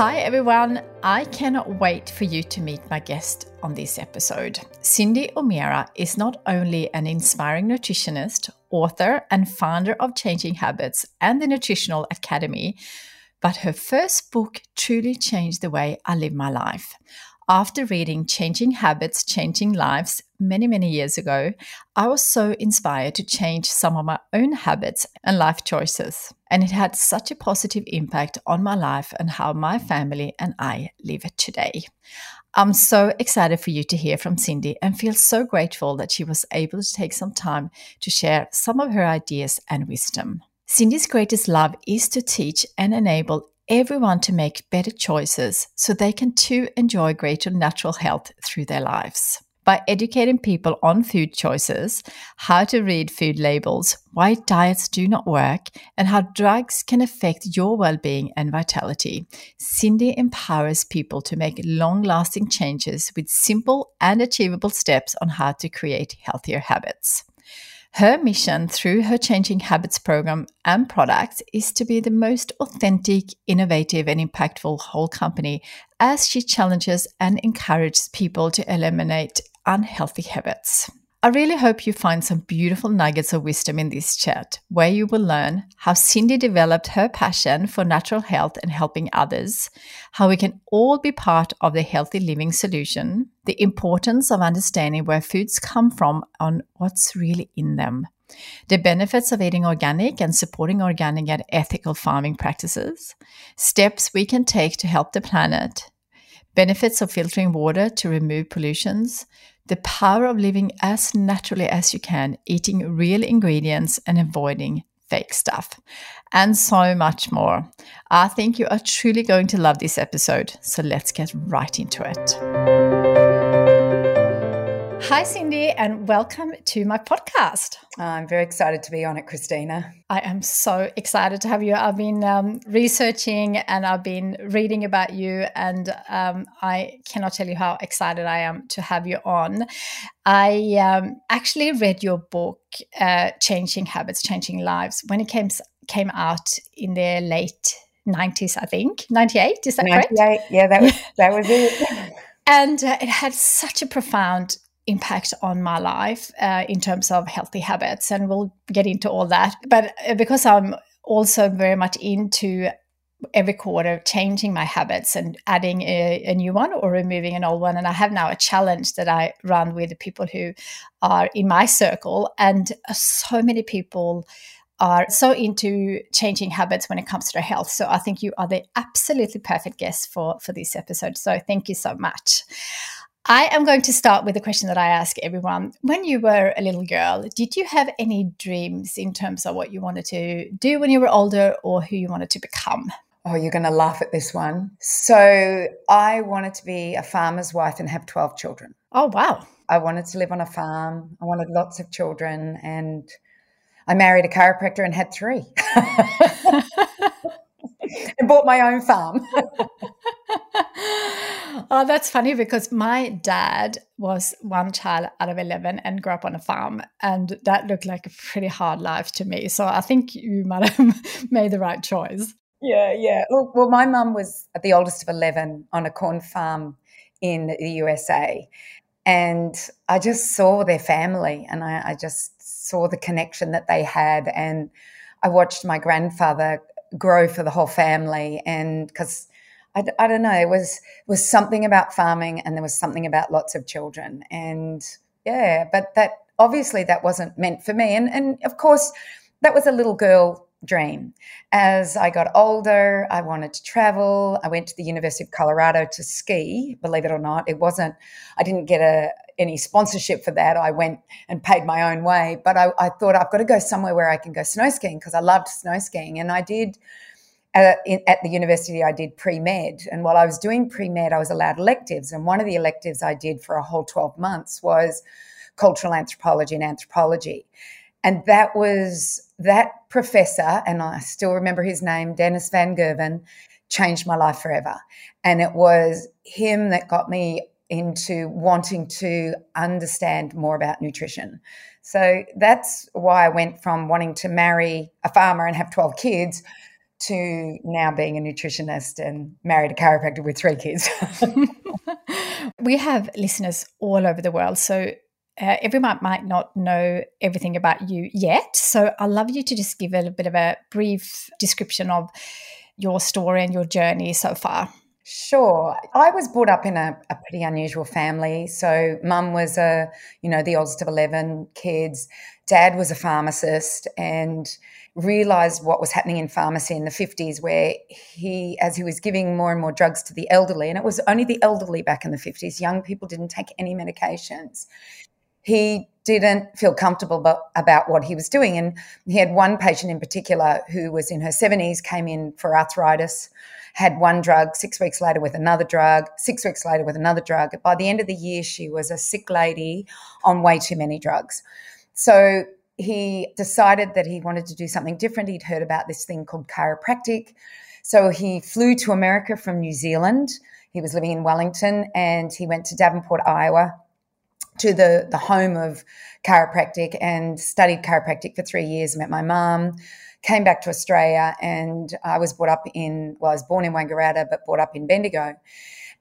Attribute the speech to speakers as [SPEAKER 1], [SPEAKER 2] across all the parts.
[SPEAKER 1] Hi, everyone. I cannot wait for you to meet my guest on this episode. Cindy O'Meara is not only an inspiring nutritionist, author, and founder of Changing Habits and the Nutritional Academy, but her first book truly changed the way I live my life. After reading Changing Habits, Changing Lives many, many years ago, I was so inspired to change some of my own habits and life choices. And it had such a positive impact on my life and how my family and I live it today. I'm so excited for you to hear from Cindy and feel so grateful that she was able to take some time to share some of her ideas and wisdom. Cindy's greatest love is to teach and enable everyone to make better choices so they can too enjoy greater natural health through their lives. By educating people on food choices, how to read food labels, why diets do not work, and how drugs can affect your well being and vitality, Cindy empowers people to make long lasting changes with simple and achievable steps on how to create healthier habits. Her mission through her Changing Habits program and products is to be the most authentic, innovative, and impactful whole company as she challenges and encourages people to eliminate unhealthy habits. I really hope you find some beautiful nuggets of wisdom in this chat, where you will learn how Cindy developed her passion for natural health and helping others, how we can all be part of the healthy living solution, the importance of understanding where foods come from and what's really in them, the benefits of eating organic and supporting organic and ethical farming practices, steps we can take to help the planet, benefits of filtering water to remove pollutions, the power of living as naturally as you can, eating real ingredients and avoiding fake stuff, and so much more. I think you are truly going to love this episode, so let's get right into it. Hi, Cindy, and welcome to my podcast.
[SPEAKER 2] I'm very excited to be on it, Christina.
[SPEAKER 1] I am so excited to have you. I've been um, researching and I've been reading about you, and um, I cannot tell you how excited I am to have you on. I um, actually read your book, uh, Changing Habits, Changing Lives, when it came, came out in the late 90s, I think. 98, is that 98, correct?
[SPEAKER 2] Yeah, that was, that was it.
[SPEAKER 1] and uh, it had such a profound impact on my life uh, in terms of healthy habits. And we'll get into all that. But uh, because I'm also very much into every quarter changing my habits and adding a, a, new one or removing an old one. And I have now a challenge that I run with the people who are in my circle. And so many people are so into changing habits when it comes to their health. So I think you are the absolutely perfect guest for, for this episode. So thank you so much. I am going to start with a question that I ask everyone. When you were a little girl, did you have any dreams in terms of what you wanted to do when you were older or who you wanted to become?
[SPEAKER 2] Oh, you're going to laugh at this one. So, I wanted to be a farmer's wife and have 12 children.
[SPEAKER 1] Oh, wow.
[SPEAKER 2] I wanted to live on a farm. I wanted lots of children. And I married a chiropractor and had three. and bought my own farm.
[SPEAKER 1] Oh, that's funny because my dad was one child out of 11 and grew up on a farm. And that looked like a pretty hard life to me. So I think you might have made the right choice.
[SPEAKER 2] Yeah, yeah. Well, well my mum was the oldest of 11 on a corn farm in the USA. And I just saw their family and I, I just saw the connection that they had. And I watched my grandfather grow for the whole family. And because I, I don't know, it was was something about farming and there was something about lots of children. And yeah, but that obviously that wasn't meant for me. And and of course, that was a little girl dream. As I got older, I wanted to travel. I went to the University of Colorado to ski, believe it or not. It wasn't, I didn't get a, any sponsorship for that. I went and paid my own way, but I, I thought I've got to go somewhere where I can go snow skiing because I loved snow skiing. And I did. Uh, in, at the university, I did pre med. And while I was doing pre med, I was allowed electives. And one of the electives I did for a whole 12 months was cultural anthropology and anthropology. And that was that professor, and I still remember his name, Dennis Van Gerven, changed my life forever. And it was him that got me into wanting to understand more about nutrition. So that's why I went from wanting to marry a farmer and have 12 kids to now being a nutritionist and married a chiropractor with three kids.
[SPEAKER 1] we have listeners all over the world. So uh, everyone might not know everything about you yet. So I'd love you to just give a little bit of a brief description of your story and your journey so far.
[SPEAKER 2] Sure. I was brought up in a, a pretty unusual family. So mum was a, you know, the oldest of 11 kids. Dad was a pharmacist and realized what was happening in pharmacy in the 50s where he as he was giving more and more drugs to the elderly and it was only the elderly back in the 50s young people didn't take any medications he didn't feel comfortable about, what he was doing. And he had one patient in particular who was in her 70s, came in for arthritis, had one drug, six weeks later with another drug, six weeks later with another drug. By the end of the year, she was a sick lady on way too many drugs. So he decided that he wanted to do something different. He'd heard about this thing called chiropractic. So he flew to America from New Zealand. He was living in Wellington and he went to Davenport, Iowa to the, the home of chiropractic and studied chiropractic for three years, met my mum, came back to Australia, and I was brought up in, well, I was born in Wangaratta, but brought up in Bendigo.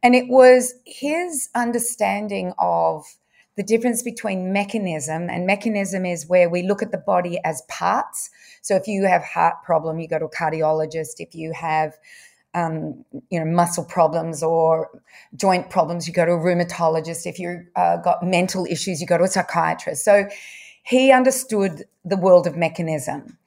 [SPEAKER 2] And it was his understanding of the difference between mechanism and mechanism is where we look at the body as parts. So if you have heart problem, you go to a cardiologist. If you have um, you know, muscle problems or joint problems, you go to a rheumatologist. If you've uh, got mental issues, you go to a psychiatrist. So he understood the world of mechanism.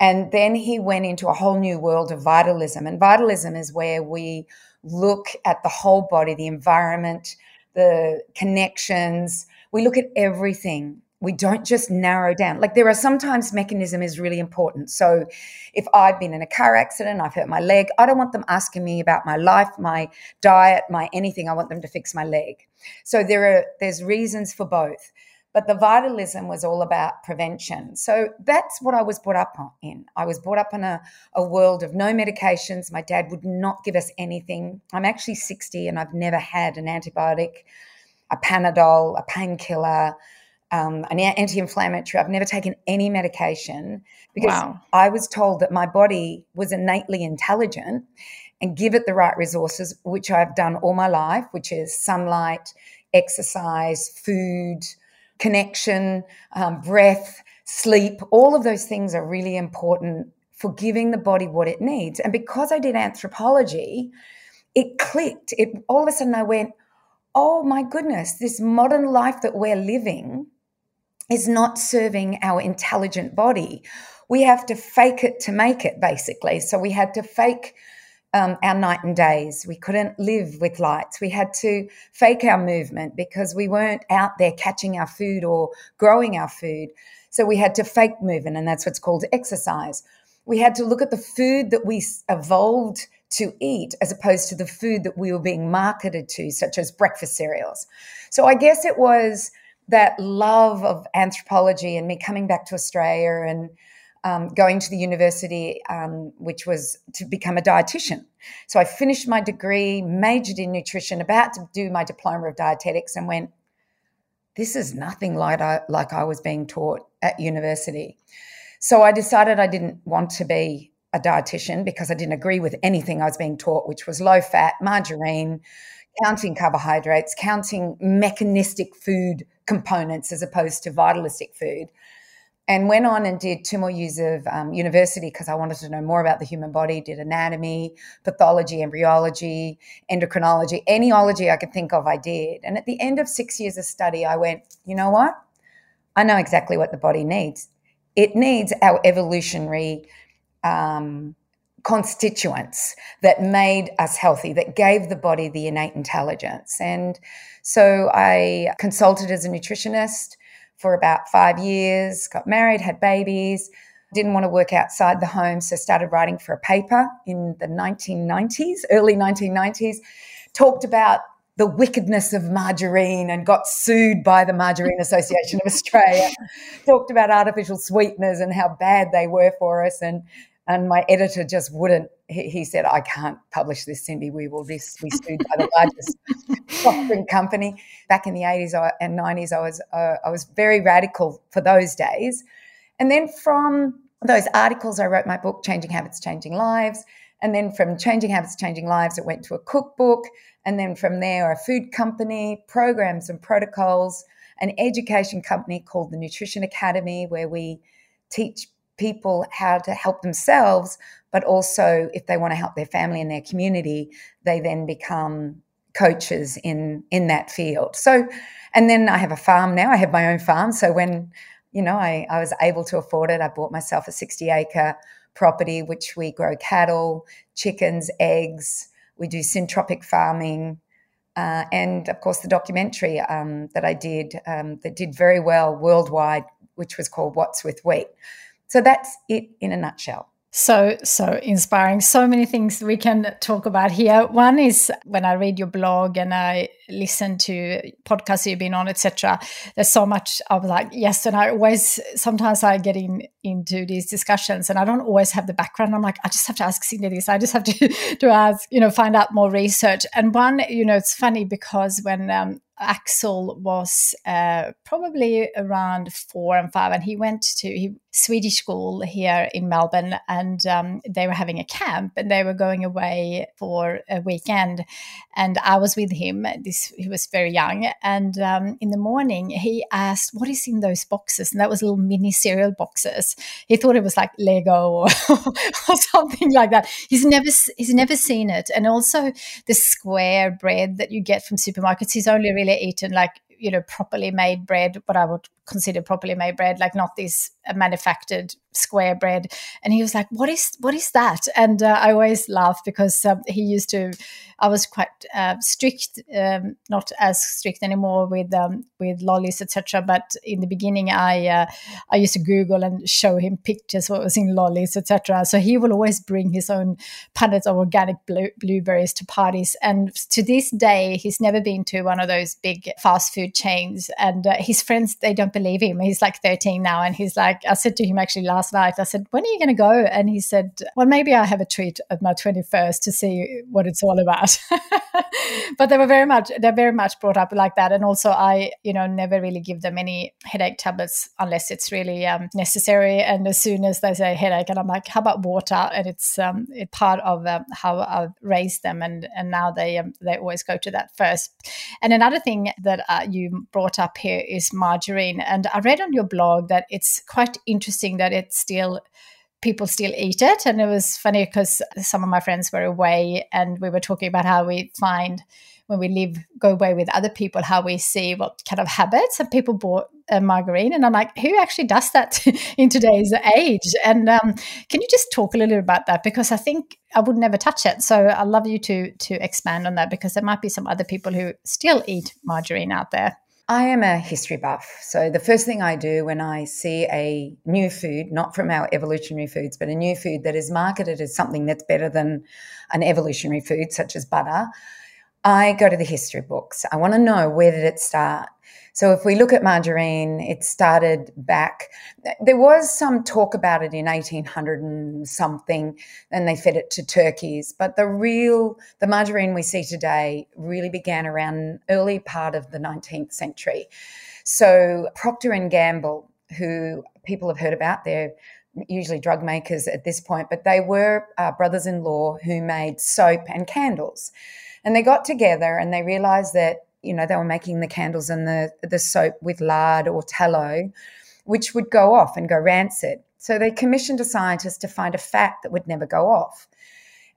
[SPEAKER 2] And then he went into a whole new world of vitalism. And vitalism is where we look at the whole body, the environment, the connections. We look at everything we don't just narrow down. Like there are sometimes mechanism is really important. So if I've been in a car accident, I've hurt my leg, I don't want them asking me about my life, my diet, my anything. I want them to fix my leg. So there are there's reasons for both. But the vitalism was all about prevention. So that's what I was brought up in. I was brought up in a, a world of no medications. My dad would not give us anything. I'm actually 60 and I've never had an antibiotic, a Panadol, a painkiller um, an anti-inflammatory. I've never taken any medication because wow. I was told that my body was innately intelligent and give it the right resources, which I've done all my life, which is sunlight, exercise, food, connection, um, breath, sleep. All of those things are really important for giving the body what it needs. And because I did anthropology, it clicked. It all of a sudden I went, oh my goodness, this modern life that we're living is not serving our intelligent body. We have to fake it to make it, basically. So we had to fake um, our night and days. We couldn't live with lights. We had to fake our movement because we weren't out there catching our food or growing our food. So we had to fake movement, and that's what's called exercise. We had to look at the food that we evolved to eat as opposed to the food that we were being marketed to, such as breakfast cereals. So I guess it was that love of anthropology and me coming back to Australia and um, going to the university, um, which was to become a dietitian. So I finished my degree, majored in nutrition, about to do my diploma of dietetics, and went, this is nothing like I, like I was being taught at university. So I decided I didn't want to be a dietitian because I didn't agree with anything I was being taught, which was low fat, margarine, counting carbohydrates, counting mechanistic food components as opposed to vitalistic food and went on and did two more years of um, university because I wanted to know more about the human body. Did anatomy, pathology, embryology, endocrinology, anyology I could think of, I did. And at the end of six years of study, I went, you know what? I know exactly what the body needs. It needs our evolutionary um, constituents that made us healthy, that gave the body the innate intelligence. And so I consulted as a nutritionist for about five years, got married, had babies, didn't want to work outside the home, so started writing for a paper in the 1990s, early 1990s, talked about the wickedness of margarine and got sued by the Margarine Association of Australia. talked about artificial sweeteners and how bad they were for us. And and my editor just wouldn't he, he said i can't publish this cindy. We will this be sued by the largest soft drink company. Back in the 80s and 90s i was uh, i was very radical for those days. And then from those articles i wrote my book changing habits changing lives. And then from changing habits changing lives it went to a cookbook and then from there a food company programs and protocols an education company called the nutrition academy where we teach people how to help themselves, but also if they want to help their family and their community, they then become coaches in in that field. So, and then I have a farm now. I have my own farm. So when you know I, I was able to afford it, I bought myself a sixty acre property, which we grow cattle, chickens, eggs. We do syntropic farming. Uh, and of course, the documentary um, that I did um, that did very well worldwide, which was called What's with Wheat. So that's it in a nutshell.
[SPEAKER 1] So, so inspiring. So many things we can talk about here. One is when I read your blog and I listen to podcasts you've been on, etc. There's so much was like, yes. And I always, sometimes I get in into these discussions and I don't always have the background. I'm like, I just have to ask Cindy this. I just have to, to ask, you know, find out more research. And one, you know, it's funny because when, um, Axel was uh, probably around four and five, and he went to he, Swedish school here in Melbourne, and um, they were having a camp, and they were going away for a weekend, and I was with him. This he was very young, and um, in the morning he asked, "What is in those boxes?" And that was little mini cereal boxes. He thought it was like Lego or, or something like that. He's never he's never seen it, and also the square bread that you get from supermarkets. He's only really eaten like you know properly made bread what i would consider properly made bread like not this uh, manufactured square bread. And he was like what is what is that? And uh, i always laugh because um, he used to i was quite uh, strict um, not as strict anymore with um, with lollies etc but in the beginning i uh, i used to google and show him pictures what was in lollies etc so he will always bring his own punnets of organic blue- blueberries to parties. And to this day he's never been to one of those big fast food chains. And uh, his friends they don't believe him he's like 13 now and he's like i said to him actually last last night. I said, When are you going to go? And he said, Well, maybe I have a treat at my 21st to see what it's all about. but they were very much, they're very much brought up like that. And also, I, you know, never really give them any headache tablets unless it's really um, necessary. And as soon as they say headache, and I'm like, How about water? And it's um, it part of um, how I've raised them. And, and now they, um, they always go to that first. And another thing that uh, you brought up here is margarine. And I read on your blog that it's quite interesting that it still people still eat it. And it was funny because some of my friends were away and we were talking about how we find when we live go away with other people how we see what kind of habits and people bought a margarine. And i'm like who actually does that in today's age? And um, can you just talk a little bit about that? Because i think i would never touch it. So i'd love you to to expand on that because there might be some other people who still eat margarine out there
[SPEAKER 2] I am a history buff. So the first thing I do when I see a new food, not from our evolutionary foods, but a new food that is marketed as something that's better than an evolutionary food, such as butter, I go to the history books. I want to know where did it start? So if we look at margarine, it started back. There was some talk about it in 1800 and something, and they fed it to turkeys. But the real, the margarine we see today really began around early part of the 19th century. So Procter and Gamble, who people have heard about, they're usually drug makers at this point, but they were uh, brothers-in-law who made soap and candles. And they got together and they realized that you know, they were making the candles and the, the soap with lard or tallow, which would go off and go rancid. So they commissioned a scientist to find a fat that would never go off.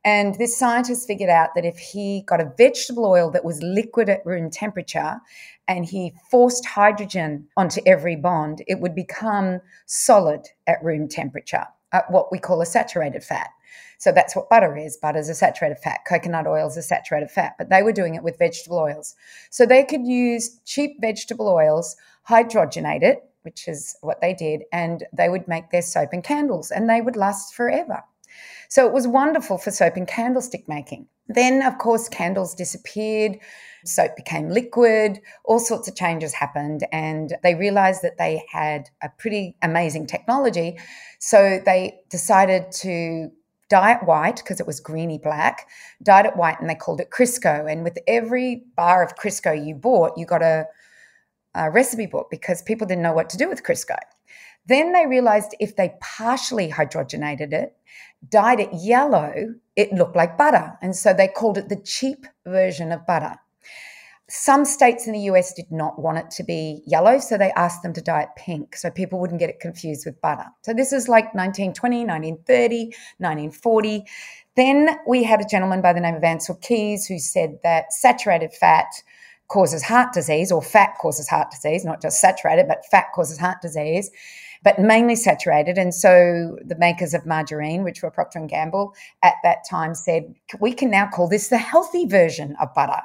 [SPEAKER 2] And this scientist figured out that if he got a vegetable oil that was liquid at room temperature and he forced hydrogen onto every bond, it would become solid at room temperature, at what we call a saturated fat. So that's what butter is. Butter is a saturated fat. Coconut oil is a saturated fat, but they were doing it with vegetable oils. So they could use cheap vegetable oils, hydrogenate it, which is what they did, and they would make their soap and candles, and they would last forever. So it was wonderful for soap and candlestick making. Then, of course, candles disappeared, soap became liquid, all sorts of changes happened, and they realized that they had a pretty amazing technology. So they decided to dye it white because it was greeny black, dyed it white, and they called it Crisco. And with every bar of Crisco you bought, you got a, a recipe book because people didn't know what to do with Crisco. Then they realized if they partially hydrogenated it, dyed it yellow, it looked like butter. And so they called it the cheap version of butter. Some states in the US did not want it to be yellow, so they asked them to dye it pink so people wouldn't get it confused with butter. So this is like 1920, 1930, 1940. Then we had a gentleman by the name of Ancel Keys who said that saturated fat causes heart disease, or fat causes heart disease, not just saturated, but fat causes heart disease, but mainly saturated. And so the makers of margarine, which were Procter and Gamble at that time, said we can now call this the healthy version of butter.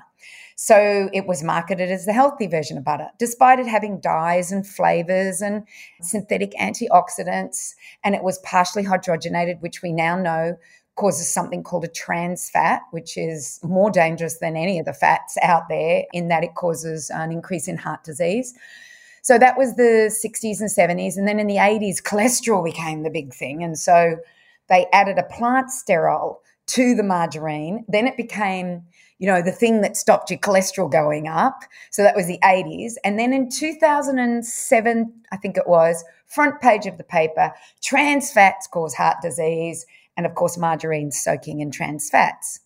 [SPEAKER 2] So it was marketed as the healthy version of butter, despite it having dyes and flavors and synthetic antioxidants. And it was partially hydrogenated, which we now know causes something called a trans fat, which is more dangerous than any of the fats out there in that it causes an increase in heart disease. So that was the 60s and 70s. And then in the 80s, cholesterol became the big thing. And so they added a plant sterol to the margarine. Then it became you know, the thing that stopped your cholesterol going up. So that was the 80s. And then in 2007, I think it was, front page of the paper, trans fats cause heart disease. And of course, margarine soaking in trans fats.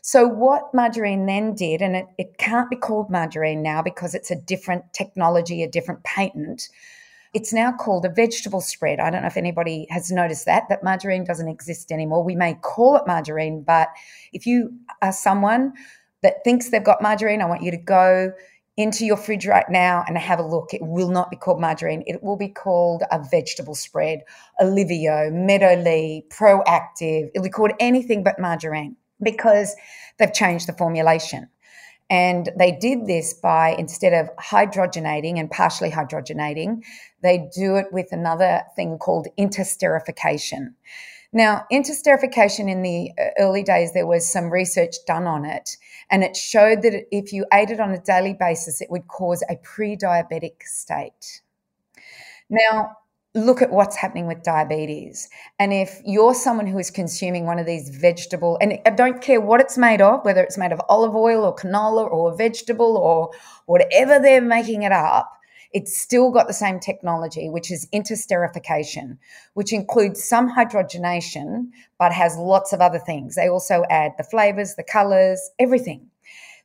[SPEAKER 2] So, what margarine then did, and it, it can't be called margarine now because it's a different technology, a different patent, it's now called a vegetable spread. I don't know if anybody has noticed that, that margarine doesn't exist anymore. We may call it margarine, but if you are someone that thinks they've got margarine, I want you to go into your fridge right now and have a look. It will not be called margarine. It will be called a vegetable spread, Olivio, Meadow Lea, Proactive. It'll be called anything but margarine because they've changed the formulation. And they did this by instead of hydrogenating and partially hydrogenating, they do it with another thing called interesterification. Now, interesterification in the uh, early days, there was some research done on it, and it showed that if you ate it on a daily basis, it would cause a pre diabetic state. Now, look at what's happening with diabetes. And if you're someone who is consuming one of these vegetable, and I don't care what it's made of, whether it's made of olive oil or canola or a vegetable or whatever they're making it up, it's still got the same technology, which is interesterification, which includes some hydrogenation, but has lots of other things. They also add the flavors, the colors, everything.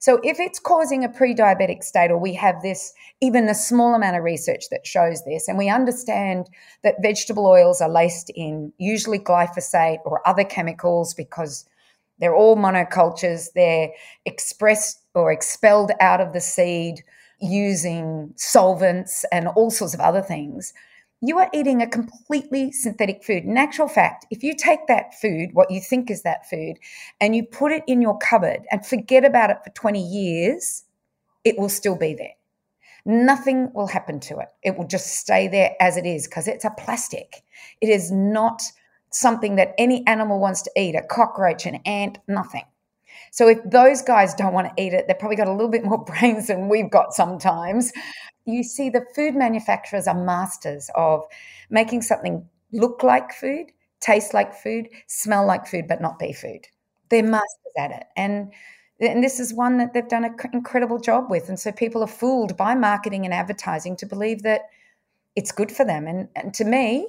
[SPEAKER 2] So if it's causing a pre-diabetic state, or we have this, even a small amount of research that shows this, and we understand that vegetable oils are laced in usually glyphosate or other chemicals because they're all monocultures, they're expressed or expelled out of the seed using solvents and all sorts of other things you are eating a completely synthetic food. In actual fact, if you take that food, what you think is that food, and you put it in your cupboard and forget about it for 20 years, it will still be there. Nothing will happen to it. It will just stay there as it is because it's a plastic. It is not something that any animal wants to eat a cockroach, an ant, nothing. So if those guys don't want to eat it, they've probably got a little bit more brains than we've got sometimes. You see, the food manufacturers are masters of making something look like food, taste like food, smell like food, but not be food. They're mm. masters at it. And and this is one that they've done an incredible job with. And so people are fooled by marketing and advertising to believe that it's good for them. And, and to me,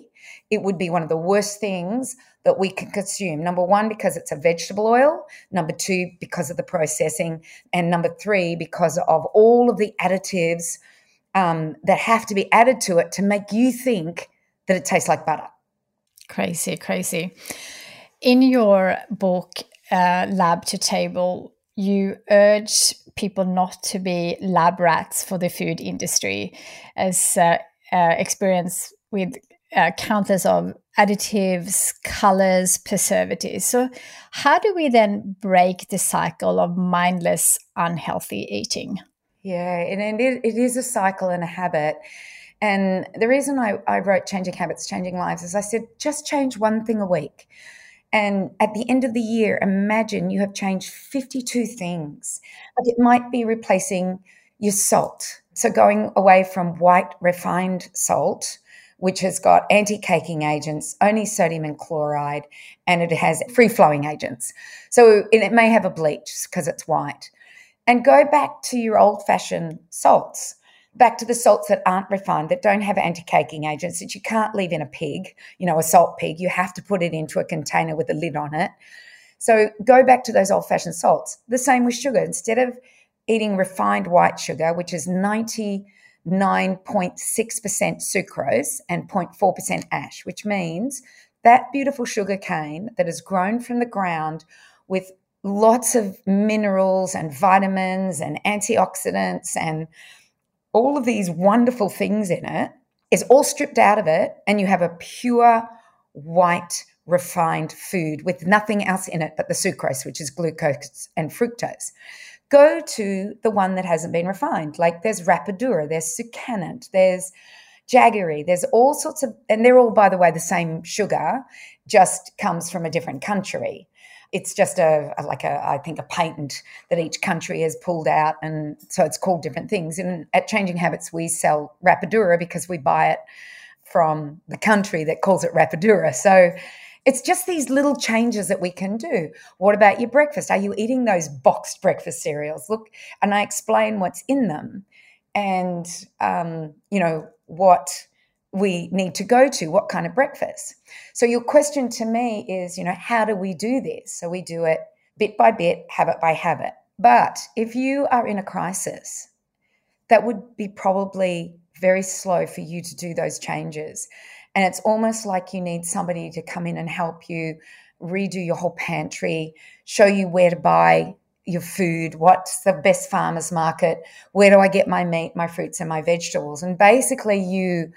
[SPEAKER 2] it would be one of the worst things that we can consume. Number one, because it's a vegetable oil. Number two, because of the processing. And number three, because of all of the additives um, that have to be added to it to make you think that it tastes like butter.
[SPEAKER 1] Crazy, crazy. In your book, uh, Lab to Table, you urge people not to be lab rats for the food industry, as uh, uh, experience with uh, countless of additives, colors, preservatives. So, how do we then break the cycle of mindless, unhealthy eating?
[SPEAKER 2] Yeah, and it, it is a cycle and a habit. And the reason I, I wrote Changing Habits, Changing Lives is I said, just change one thing a week. And at the end of the year, imagine you have changed 52 things. It might be replacing your salt. So going away from white refined salt, which has got anti caking agents, only sodium and chloride, and it has free flowing agents. So it may have a bleach because it's white and go back to your old fashioned salts back to the salts that aren't refined, that don't have anti caking agents, that you can't leave in a pig, you know, a salt pig. You have to put it into a container with a lid on it. So go back to those old fashioned salts. The same with sugar. Instead of eating refined white sugar, which is 99.6% sucrose and 0.4% ash, which means that beautiful sugar cane that has grown from the ground with lots of minerals and vitamins and antioxidants and all of these wonderful things in it is all stripped out of it and you have a pure white refined food with nothing else in it but the sucrose which is glucose and fructose. Go to the one that hasn't been refined. Like there's rapadura there's sucanat there's jaggery there's all sorts of and they're all by the way the same sugar just comes from a different country it's just a, a, like a I think a patent that each country has pulled out, and so it's called different things. And at Changing Habits, we sell Rapadura because we buy it from the country that calls it Rapadura. So it's just these little changes that we can do. What about your breakfast? Are you eating those boxed breakfast cereals? Look, and I explain what's in them, and um, you know what we need to go to, what kind of breakfast. So your question to me is, you know, how do we do this? So we do it bit by bit, habit by habit. But if you are in a crisis, that would be probably very slow for you to do those changes. And it's almost like you need somebody to come in and help you redo your whole pantry, show you where to buy your food, what's the best farmers market, where do I get my meat, my fruits, and my vegetables. And basically, you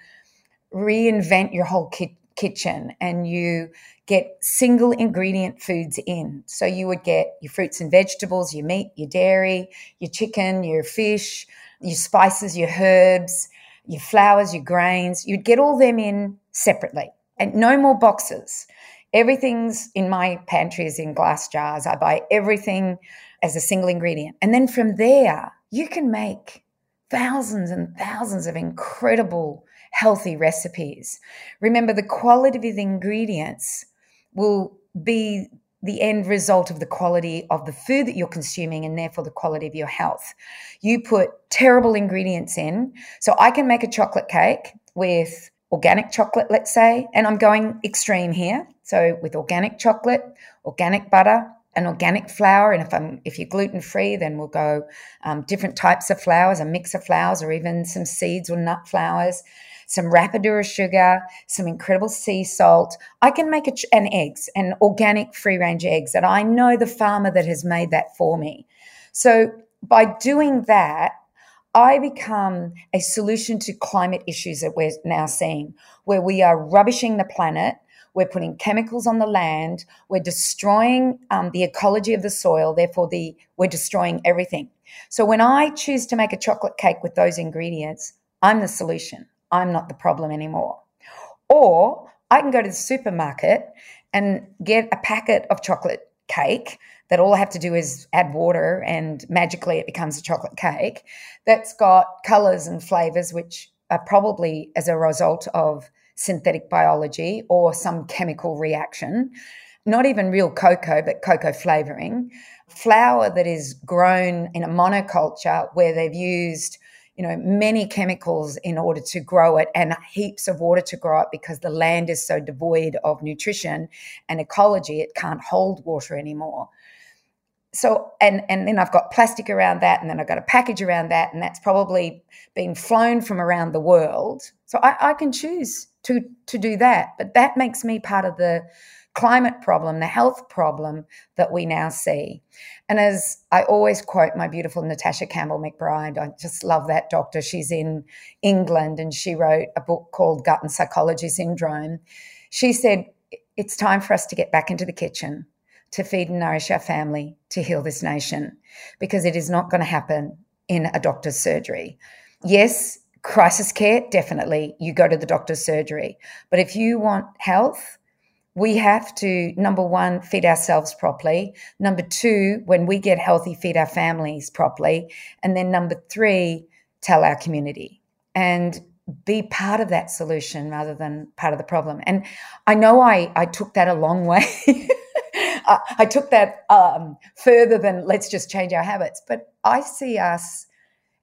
[SPEAKER 2] reinvent your whole ki- kitchen and you get single ingredient foods in. So you would get your fruits and vegetables, your meat, your dairy, your chicken, your fish, your spices, your herbs, your flowers, your grains. You'd get all them in separately and no more boxes. Everything's in my pantry is in glass jars. I buy everything as a single ingredient. And then from there, you can make thousands and thousands of incredible healthy recipes. Remember, the quality of the ingredients will be the end result of the quality of the food that you're consuming and therefore the quality of your health. You put terrible ingredients in. So I can make a chocolate cake with organic chocolate, let's say, and I'm going extreme here. So with organic chocolate, organic butter, an organic flour, and if I'm if you're gluten free, then we'll go um, different types of flours, a mix of flours, or even some seeds or nut flours some Rapadura sugar, some incredible sea salt. I can make ch- an eggs, an organic free range eggs that I know the farmer that has made that for me. So by doing that, I become a solution to climate issues that we're now seeing, where we are rubbishing the planet. We're putting chemicals on the land. We're destroying um, the ecology of the soil. Therefore, the we're destroying everything. So when I choose to make a chocolate cake with those ingredients, I'm the solution. I'm not the problem anymore. Or I can go to the supermarket and get a packet of chocolate cake that all I have to do is add water and magically it becomes a chocolate cake that's got colors and flavors which are probably as a result of synthetic biology or some chemical reaction. Not even real cocoa, but cocoa flavoring. Flour that is grown in a monoculture where they've used you know many chemicals in order to grow it and heaps of water to grow it because the land is so devoid of nutrition and ecology it can't hold water anymore so and and then I've got plastic around that, and then I've got a package around that, and that's probably been flown from around the world. So I, I can choose to to do that, but that makes me part of the climate problem, the health problem that we now see. And as I always quote my beautiful Natasha Campbell McBride, I just love that doctor. She's in England and she wrote a book called Gut and Psychology Syndrome. She said, It's time for us to get back into the kitchen to feed and nourish our family to heal this nation because it is not going to happen in a doctor's surgery. Yes, crisis care, definitely, you go to the doctor's surgery. But if you want health, we have to, number one, feed ourselves properly. Number two, when we get healthy, feed our families properly. And then number three, tell our community and be part of that solution rather than part of the problem. And I know I, I took that a long way. I, I, took that um, further than let's just change our habits. But I see us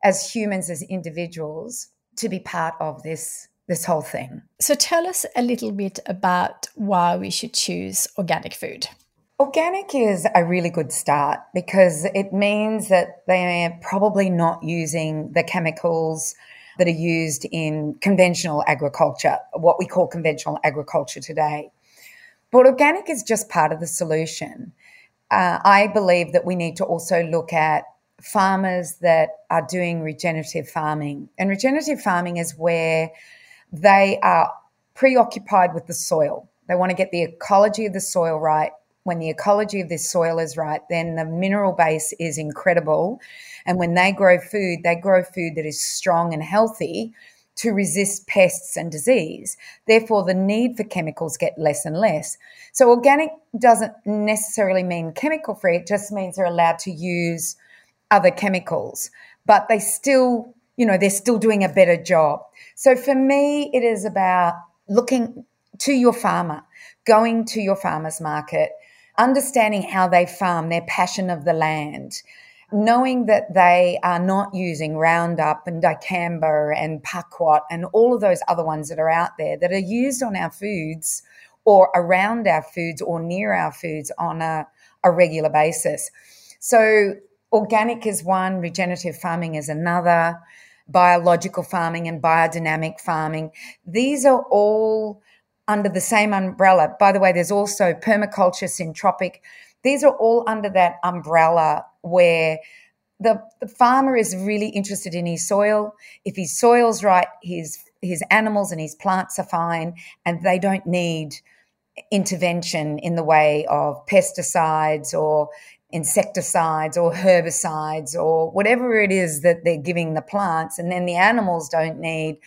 [SPEAKER 2] as humans, as individuals, to be part of this this whole thing.
[SPEAKER 1] So tell us a little bit about why we should choose organic food.
[SPEAKER 2] Organic is a really good start because it means that they're probably not using the chemicals that are used in conventional agriculture, what we call conventional agriculture today. But organic is just part of the solution. Uh, I believe that we need to also look at farmers that are doing regenerative farming. And regenerative farming is where they are preoccupied with the soil. They want to get the ecology of the soil right. When the ecology of this soil is right, then the mineral base is incredible. And when they grow food, they grow food that is strong and healthy to resist pests and disease. Therefore, the need for chemicals get less and less. So, organic doesn't necessarily mean chemical free, it just means they're allowed to use other chemicals, but they still, you know, they're still doing a better job. So, for me, it is about looking to your farmer, going to your farmer's market, understanding how they farm, their passion of the land knowing that they are not using Roundup and dicamba and Paraquat and all of those other ones that are out there that are used on our foods or around our foods or near our foods on a, a regular basis. So, organic is one, regenerative farming is another, biological farming and biodynamic farming. These are all under the same umbrella. By the way, there's also permaculture, syntropic. These are all under that umbrella where the, the farmer is really interested in his soil. If his soil's right, his his animals and his plants are fine, and they don't need intervention in the way of pesticides or insecticides or herbicides or whatever it is that they're giving the plants. And then the animals don't need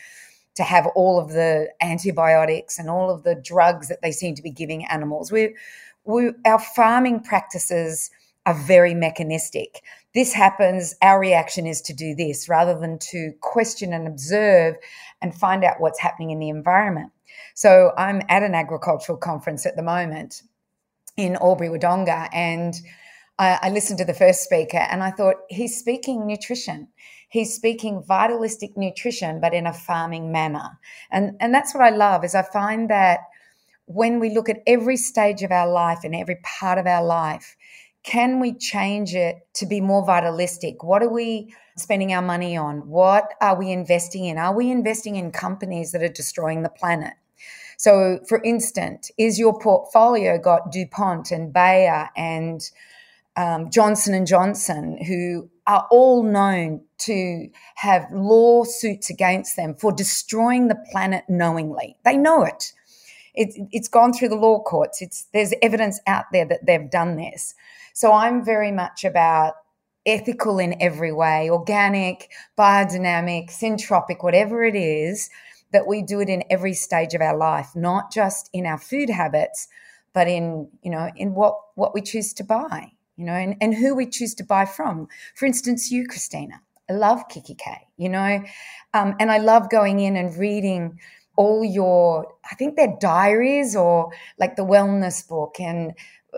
[SPEAKER 2] to have all of the antibiotics and all of the drugs that they seem to be giving animals. We, we our farming practices are very mechanistic. This happens, our reaction is to do this rather than to question and observe and find out what's happening in the environment. So I'm at an agricultural conference at the moment in Albury Wodonga and I, I listened to the first speaker and I thought he's speaking nutrition. He's speaking vitalistic nutrition, but in a farming manner. And and that's what I love is I find that when we look at every stage of our life and every part of our life, can we change it to be more vitalistic? What are we spending our money on? What are we investing in? Are we investing in companies that are destroying the planet? So, for instance, is your portfolio got DuPont and Bayer and um, Johnson and Johnson, who are all known to have lawsuits against them for destroying the planet knowingly? They know it. it it's gone through the law courts. It's there's evidence out there that they've done this. So I'm very much about ethical in every way, organic, biodynamic, syntropic, whatever it is, that we do it in every stage of our life, not just in our food habits, but in, you know, in what what we choose to buy. You know, and, and who we choose to buy from. For instance, you, Christina. I love kikki.K, you know, um, and I love going in and reading all your, I think they're diaries or like the wellness book and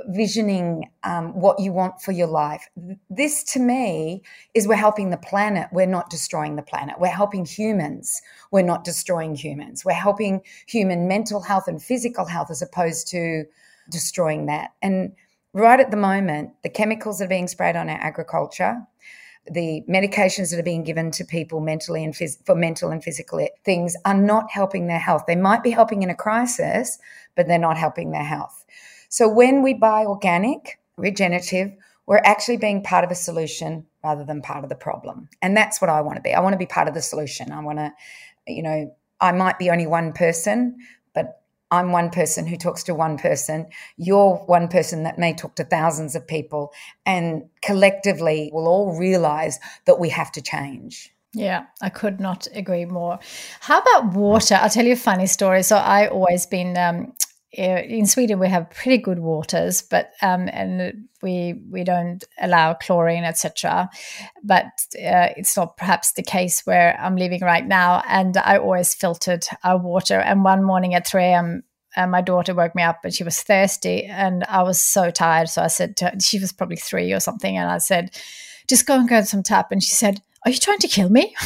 [SPEAKER 2] visioning um, what you want for your life. This to me is we're helping the planet. We're not destroying the planet. We're helping humans. We're not destroying humans. We're helping human mental health and physical health as opposed to destroying that. And right at the moment, the chemicals that are being sprayed on our agriculture, the medications that are being given to people mentally and phys- for mental and physical things are not helping their health. They might be helping in a crisis, but they're not helping their health. So when we buy organic, regenerative, we're actually being part of a solution rather than part of the problem. And that's what I want to be. I want to be part of the solution. I want to, you know, I might be only one person, I'm one person who talks to one person. You're one person that may talk to thousands of people. And collectively, we'll all realize that we have to change.
[SPEAKER 1] Yeah, I could not agree more. How about water? I'll tell you a funny story. So I always been um, in Sweden we have pretty good waters, but um, and we we don't allow chlorine, etc. But uh, it's not perhaps the case where I'm living right now. And I always filtered our water. And one morning at three a.m. Uh, my daughter woke me up and she was thirsty, and I was so tired. So I said her, she was probably three or something, and I said, "Just go and get some tap." And she said, "Are you trying to kill me?"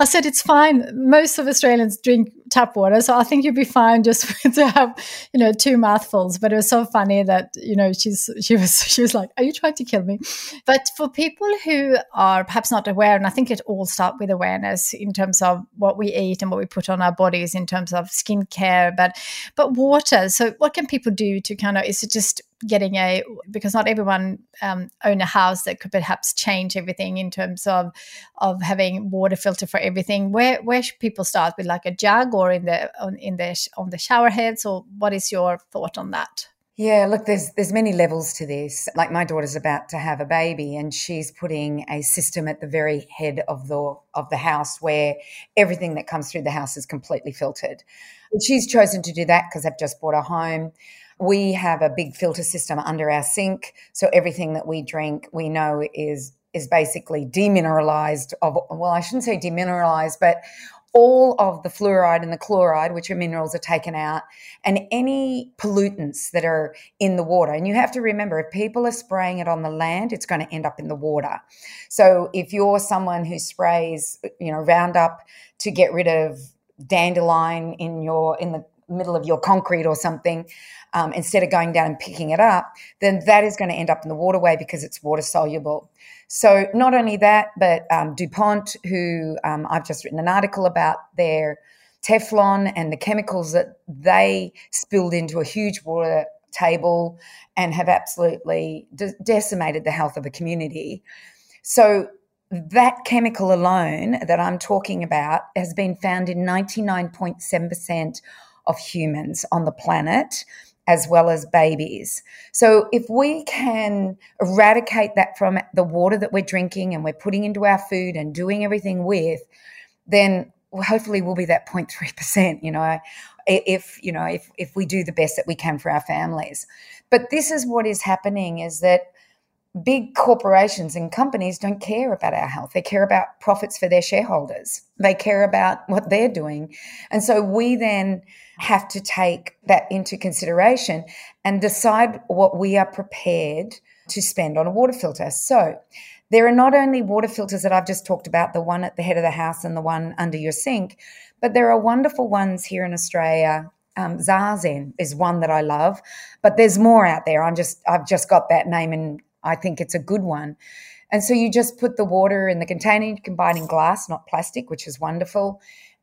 [SPEAKER 1] I said it's fine. Most of Australians drink tap water, so I think you'd be fine just to have you know two mouthfuls. But it was so funny that you know she's she was she was like, "Are you trying to kill me?" But for people who are perhaps not aware, and I think it all starts with awareness in terms of what we eat and what we put on our bodies in terms of skincare, but but water. So what can people do to kind of is it just getting a because not everyone um, own a house that could perhaps change everything in terms of of having water filter for everything where where should people start with like a jug or in the on in the on the shower heads or what is your thought on that
[SPEAKER 2] yeah, look, there's there's many levels to this. Like my daughter's about to have a baby, and she's putting a system at the very head of the of the house where everything that comes through the house is completely filtered. And she's chosen to do that because they've just bought a home. We have a big filter system under our sink, so everything that we drink, we know is is basically demineralized of well, I shouldn't say demineralized, but all of the fluoride and the chloride, which are minerals, are taken out, and any pollutants that are in the water. And you have to remember if people are spraying it on the land, it's going to end up in the water. So if you're someone who sprays, you know, Roundup to get rid of dandelion in your in the middle of your concrete or something, um, instead of going down and picking it up, then that is going to end up in the waterway because it's water soluble. So not only that, but um, DuPont, who um, I've just written an article about their Teflon and the chemicals that they spilled into a huge water table and have absolutely de- decimated the health of a community. So that chemical alone that I'm talking about has been found in 99.7% of humans on the planet as well as babies. So if we can eradicate that from the water that we're drinking and we're putting into our food and doing everything with, then hopefully we'll be that 0.3%, you know, if, you know, if, if we do the best that we can for our families. But this is what is happening is that big corporations and companies don't care about our health. They care about profits for their shareholders. They care about what they're doing. And so we then have to take that into consideration and decide what we are prepared to spend on a water filter. So there are not only water filters that I've just talked about, the one at the head of the house and the one under your sink, but there are wonderful ones here in Australia. Um, Zazen is one that I love, but there's more out there. I'm just I've just got that name and I think it's a good one. And so you just put the water in the container, you it in glass, not plastic, which is wonderful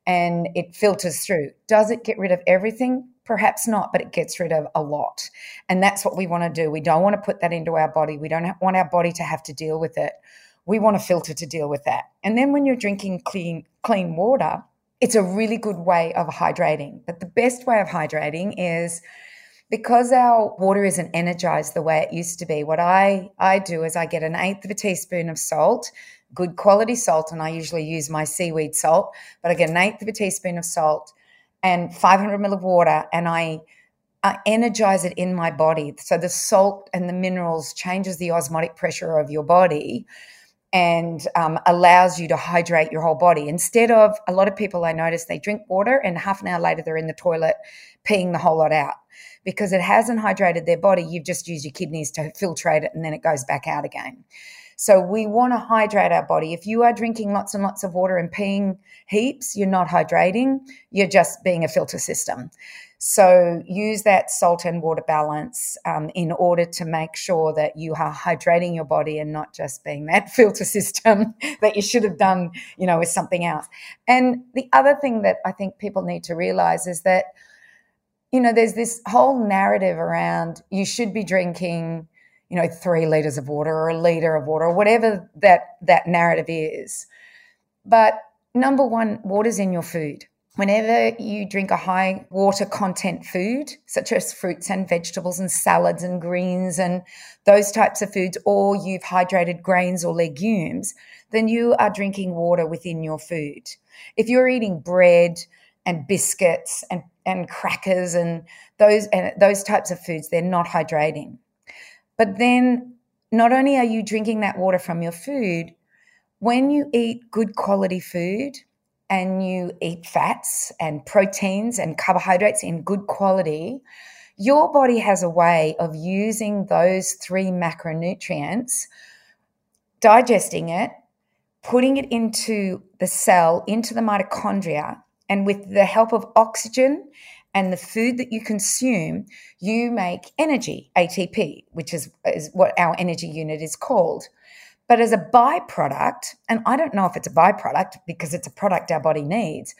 [SPEAKER 2] and it filters through. Does it get rid of everything? Perhaps not, but it gets rid of a lot. And that's what we want to do. We don't want to put that into our body. We don't want our body to have to deal with it. We want a filter to deal with that. And then when you're drinking clean clean water, it's a really good way of hydrating. But the best way of hydrating is because our water isn't energized the way it used to be. What I I do is I get an eighth of a teaspoon of salt good quality salt, and I usually use my seaweed salt, but I get an eighth of a teaspoon of salt and 500 ml of water, and I uh, energize it in my body. So the salt and the minerals changes the osmotic pressure of your body and um, allows you to hydrate your whole body. Instead of a lot of people I notice they drink water and half an hour later they're in the toilet peeing the whole lot out because it hasn't hydrated their body. You've just used your kidneys to filtrate it and then it goes back out again. So we want to hydrate our body. If you are drinking lots and lots of water and peeing heaps, you're not hydrating, you're just being a filter system. So use that salt and water balance um, in order to make sure that you are hydrating your body and not just being that filter system that you should have done, you know, with something else. And the other thing that I think people need to realize is that, you know, there's this whole narrative around you should be drinking, you know, three liters of water or a liter of water or whatever that that narrative is. But number one, water's in your food whenever you drink a high water content food, such as fruits and vegetables and salads and greens and those types of foods, or you've hydrated grains or legumes, then you are drinking water within your food. If you're eating bread and biscuits and, and crackers and those and those types of foods, they're not hydrating. But then not only are you drinking that water from your food, when you eat good quality food, and you eat fats and proteins and carbohydrates in good quality, your body has a way of using those three macronutrients, digesting it, putting it into the cell, into the mitochondria, and with the help of oxygen and the food that you consume, you make energy, ATP, which is, is what our energy unit is called. But as a byproduct, and I don't know if it's a byproduct because it's a product our body needs,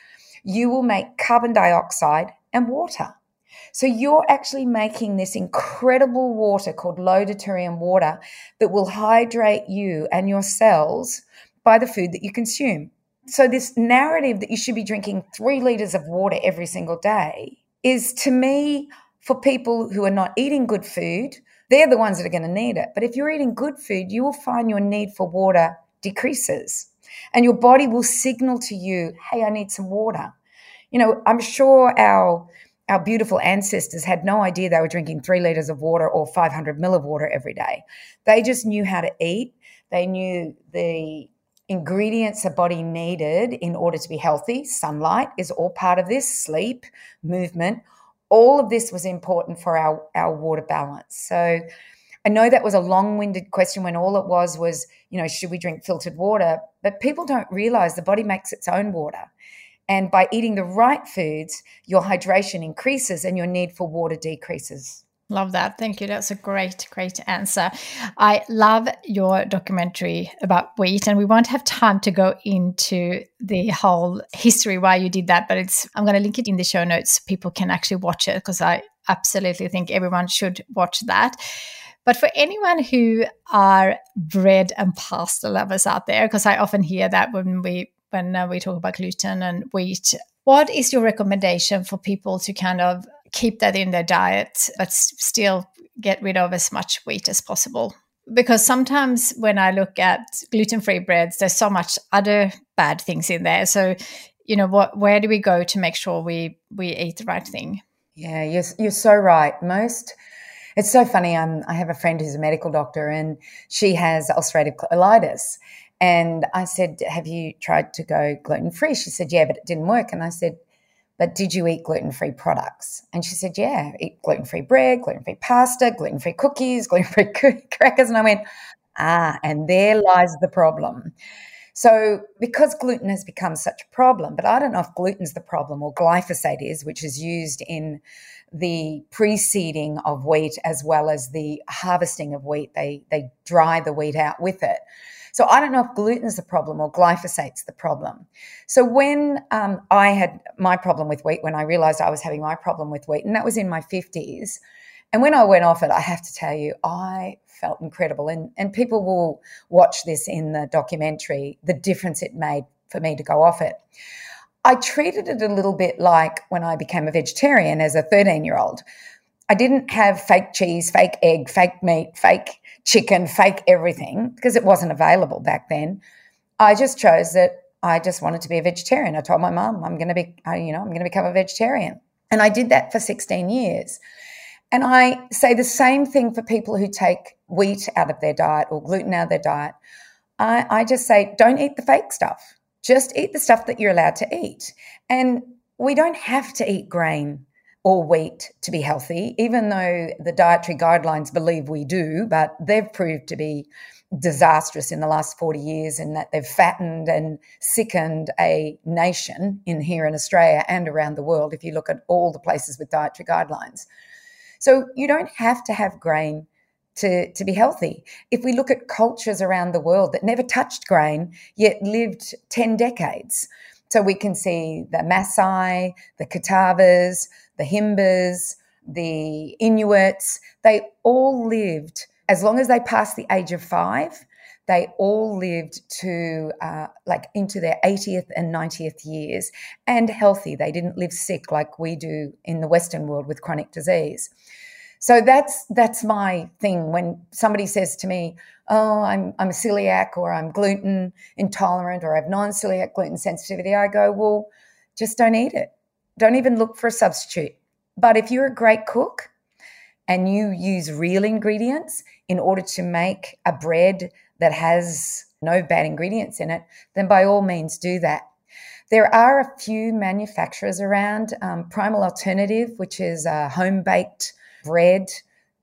[SPEAKER 2] you will make carbon dioxide and water. So you're actually making this incredible water called low deuterium water that will hydrate you and your cells by the food that you consume. So this narrative that you should be drinking three liters of water every single day is to me for people who are not eating good food, they're the ones that are going to need it. But if you're eating good food, you will find your need for water decreases. And your body will signal to you, hey, I need some water. You know, I'm sure our our beautiful ancestors had no idea they were drinking three liters of water or 500 mil of water every day. They just knew how to eat. They knew the ingredients a body needed in order to be healthy. Sunlight is all part of this, sleep, movement, all of this was important for our, our water balance. So I know that was a long winded question when all it was was, you know, should we drink filtered water? But people don't realize the body makes its own water. And by eating the right foods, your hydration increases and your need for water decreases.
[SPEAKER 1] Love that. Thank you. That's a great, great answer. I love your documentary about wheat, and we won't have time to go into the whole history why you did that, but it's I'm going to link it in the show notes so people can actually watch it because I absolutely think everyone should watch that. But for anyone who are bread and pasta lovers out there, because I often hear that when we when uh, we talk about gluten and wheat, what is your recommendation for people to kind of keep that in their diet, but still get rid of as much wheat as possible. Because sometimes when I look at gluten free breads, there's so much other bad things in there. So, you know, what where do we go to make sure we we eat the right thing?
[SPEAKER 2] Yeah, you're you're so right. Most it's so funny. Um, I have a friend who's a medical doctor, and she has ulcerative colitis. And I said, "Have you tried to go gluten free?" She said, "Yeah, but it didn't work." And I said, but did you eat gluten free products? And she said, yeah, eat gluten free bread, gluten free pasta, gluten free cookies, gluten free crackers. And I went, ah, and there lies the problem. So, because gluten has become such a problem, but I don't know if gluten's the problem or glyphosate is, which is used in the preceding of wheat as well as the harvesting of wheat. They they dry the wheat out with it. So I don't know if gluten is the problem or glyphosate's the problem. So when um, I had my problem with wheat, when I realized I was having my problem with wheat, and that was in my 50s, and when I went off it, I have to tell you, I felt incredible. And, and people will watch this in the documentary, the difference it made for me to go off it. I treated it a little bit like when I became a vegetarian as a 13 year old. I didn't have fake cheese, fake egg, fake meat, fake chicken, fake everything because it wasn't available back then. I just chose that I just wanted to be a vegetarian. I told my mum I'm going to be, uh, you know, I'm going to become a vegetarian, and I did that for 16 years. And I say the same thing for people who take wheat out of their diet or gluten out of their diet. I, I just say, don't eat the fake stuff. Just eat the stuff that you're allowed to eat. And we don't have to eat grain or wheat to be healthy, even though the dietary guidelines believe we do, but they've proved to be disastrous in the last 40 years in that they've fattened and sickened a nation in here in Australia and around the world if you look at all the places with dietary guidelines. So you don't have to have grain to, to be healthy. If we look at cultures around the world that never touched grain yet lived 10 decades, so we can see the Maasai, the Catawbas, the Himbas, the Inuits, they all lived, as long as they passed the age of five, they all lived to uh, like into their 80th and 90th years and healthy. They didn't live sick like we do in the Western world with chronic disease. So that's that's my thing when somebody says to me, "Oh, I'm I'm a celiac or I'm gluten intolerant or I have non-celiac gluten sensitivity." I go, "Well, just don't eat it. Don't even look for a substitute. But if you're a great cook and you use real ingredients in order to make a bread that has no bad ingredients in it, then by all means do that. There are a few manufacturers around. Um, Primal Alternative, which is a home baked bread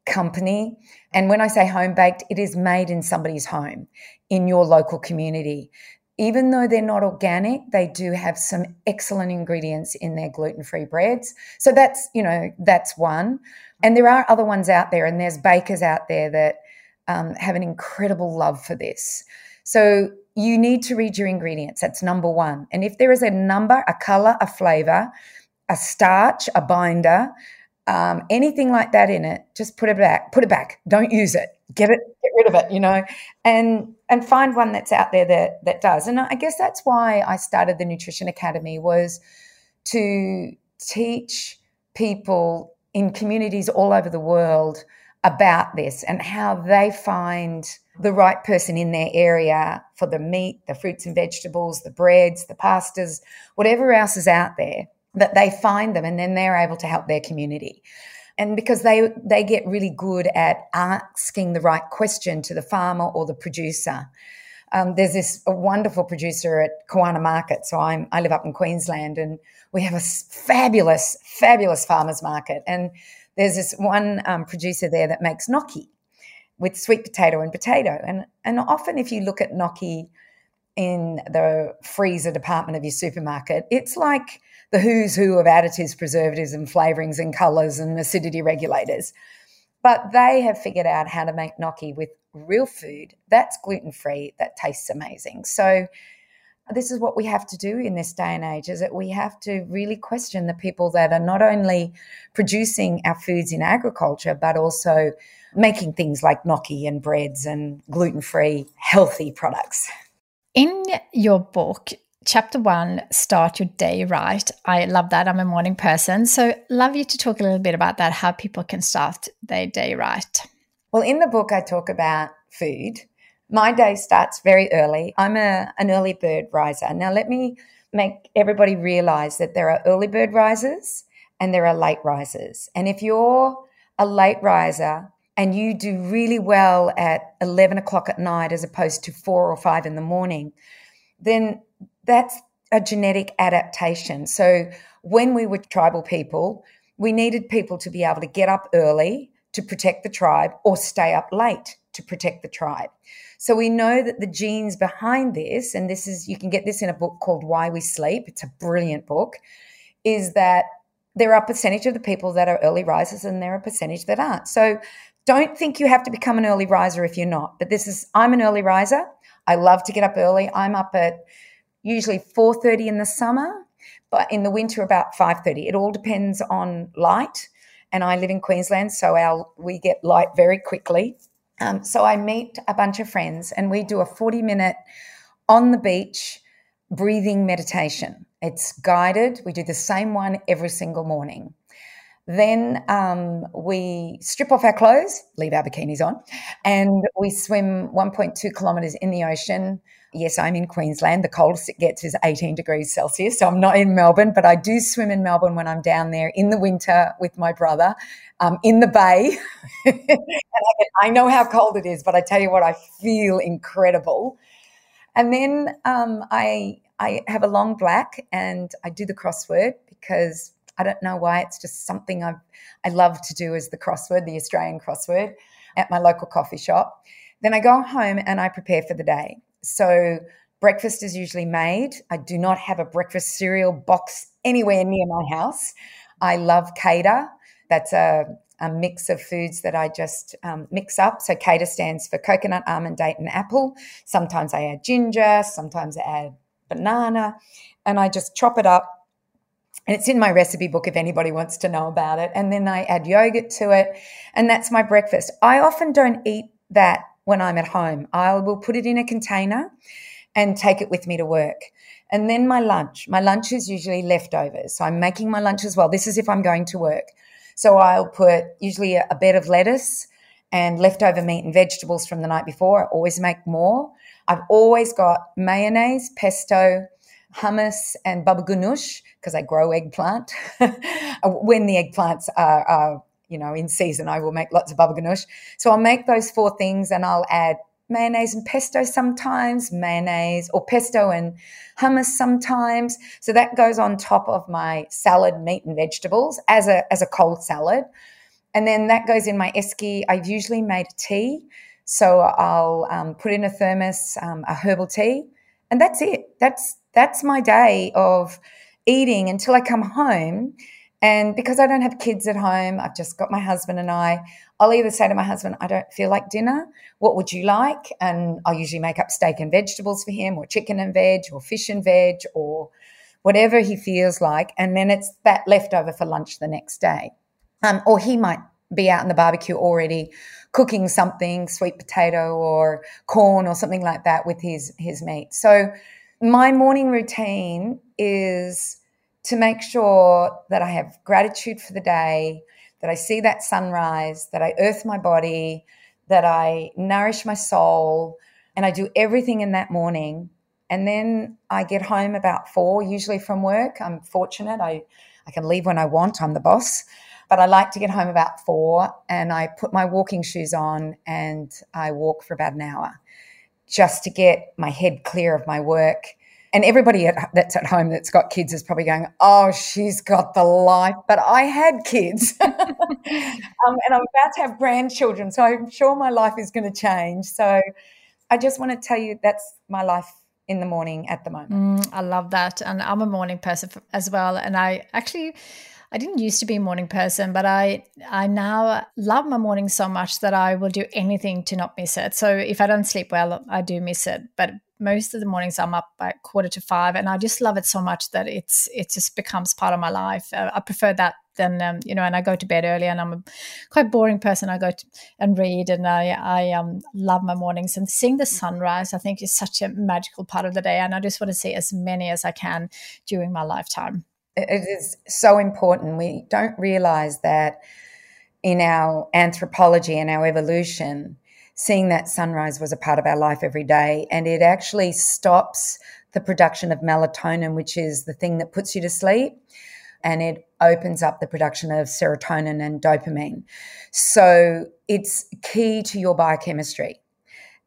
[SPEAKER 2] company. And when I say home baked, it is made in somebody's home in your local community even though they're not organic, they do have some excellent ingredients in their gluten-free breads. So that's, you know, that's one. And there are other ones out there, and there's bakers out there that um, have an incredible love for this. So you need to read your ingredients. That's number one. And if there is a number, a color, a flavor, a starch, a binder, um, anything like that in it, just put it back. Put it back. Don't use it. Get it. Get rid of it. You know, and and find one that's out there that that does. And I guess that's why I started the Nutrition Academy was to teach people in communities all over the world about this and how they find the right person in their area for the meat, the fruits and vegetables, the breads, the pastas, whatever else is out there, that they find them and then they're able to help their community and because they they get really good at asking the right question to the farmer or the producer. Um, there's this wonderful producer at Kawana Market. So I'm I live up in Queensland, and we have a fabulous, fabulous farmers market. And there's this one um, producer there that makes gnocchi with sweet potato and potato. And and often if you look at gnocchi in the freezer department of your supermarket, it's like the who's who of additives, preservatives, and flavorings and colors and acidity regulators. But they have figured out how to make gnocchi with real food that's gluten free, that tastes amazing. So, this is what we have to do in this day and age is that we have to really question the people that are not only producing our foods in agriculture but also making things like gnocchi and breads and gluten-free healthy products
[SPEAKER 1] in your book chapter one, start your day right. I love that. I'm a morning person. So, love you to talk a little bit about that, how people can start their day right.
[SPEAKER 2] Well, in the book, I talk about food. My day starts very early. I'm a, an early bird riser. Now, let me make everybody realize that there are early bird risers and there are late risers. And if you're a late riser and you do really well at 11 o'clock at night as opposed to four or five in the morning, then that's a genetic adaptation. So when we were tribal people, we needed people to be able to get up early to protect the tribe or stay up late to protect the tribe. So we know that the genes behind this, and this is, you can get this in a book called Why We Sleep, it's a brilliant book, is that there are a percentage of the people that are early risers and there are a percentage that aren't. So don't think you have to become an early riser if you're not. But this is, I'm an early riser. I love to get up early. I'm up at usually 4.30 in the summer, but in the winter about 5.30. It all depends on light. And I live in Queensland, so our, we get light very quickly. Um, so I meet a bunch of friends and we do a 40 minute on the beach breathing meditation. It's guided. We do the same one every single morning. Then um, we strip off our clothes, leave our bikinis on, and we swim 1.2 kilometers in the ocean Yes, I'm in Queensland. The coldest it gets is 18 degrees Celsius. So I'm not in Melbourne, but I do swim in Melbourne when I'm down there in the winter with my brother um, in the bay. I, know how cold it is, but I tell you what, I feel incredible. And then um, I, I have a long black and I do the crossword because I don't know why. It's just something i I love to do as the crossword, the Australian crossword at my local coffee shop. Then I go home and I prepare for the day. So breakfast is usually made. I do not have a breakfast cereal box anywhere near my house. I love CADA. That's a, a mix of foods that I just um, mix up. So CADA stands for coconut, almond, date, and apple. Sometimes I add ginger, sometimes I add banana, and I just chop it up. And it's in my recipe book if anybody wants to know about it. And then I add yogurt to it, and that's my breakfast. I often don't eat that when I'm at home. I will put it in a container and take it with me to work. And then my lunch. My lunch is usually leftovers. So I'm making my lunch as well. This is if I'm going to work. So I'll put usually a, bed of lettuce and leftover meat and vegetables from the night before. I always make more. I've always got mayonnaise, pesto, hummus, and baba ganoush because I grow eggplant. when the eggplants are, are you know, in season, I will make lots of baba ganoush. So I'll make those four things and I'll add mayonnaise and pesto sometimes, mayonnaise or pesto and hummus sometimes. So that goes on top of my salad, meat and vegetables as a as a cold salad. And then that goes in my esky. I've usually made a tea. So I'll um, put in a thermos um, a herbal tea, and that's it. That's that's my day of eating until I come home. And because I don't have kids at home, I've just got my husband and I. I'll either say to my husband, I don't feel like dinner. What would you like? And I'll usually make up steak and vegetables for him, or chicken and veg, or fish and veg, or whatever he feels like. And then it's that leftover for lunch the next day. Um, or he might be out in the barbecue already cooking something, sweet potato or corn or something like that with his, his meat. So my morning routine is to make sure that I have gratitude for the day, that I see that sunrise, that I earth my body, that I nourish my soul, and I do everything in that morning. And then I get home about four, usually from work. I'm fortunate. I, I can leave when I want. I'm the boss. But I like to get home about four and I put my walking shoes on and I walk for about an hour just to get my head clear of my work and everybody at, that's at home that's got kids is probably going, "Oh, she's got the life." But I had kids, um, and I'm about to have grandchildren, so I'm sure my life is going to change. So I just want to tell you that's my life in the morning at the moment.
[SPEAKER 1] Mm, I love that, and I'm a morning person as well, and I actually. I didn't used to be a morning person, but I I now love my morning so much that I will do anything to not miss it. So if I don't sleep well, I do miss it. But most of the mornings I'm up by quarter to five, and I just love it so much that it's it just becomes part of my life. Uh, I prefer that than um, you know, and I go to bed early, and I'm a quite boring person. I go to, and read, and I I um, love my mornings and seeing the sunrise. I think is such a magical part of the day, and I just want to see as many as I can during my lifetime.
[SPEAKER 2] It is so important. We don't realize that in our anthropology and our evolution seeing that sunrise was a part of our life every day. And it actually stops the production of melatonin, which is the thing that puts you to sleep. And it opens up the production of serotonin and dopamine. So it's key to your biochemistry.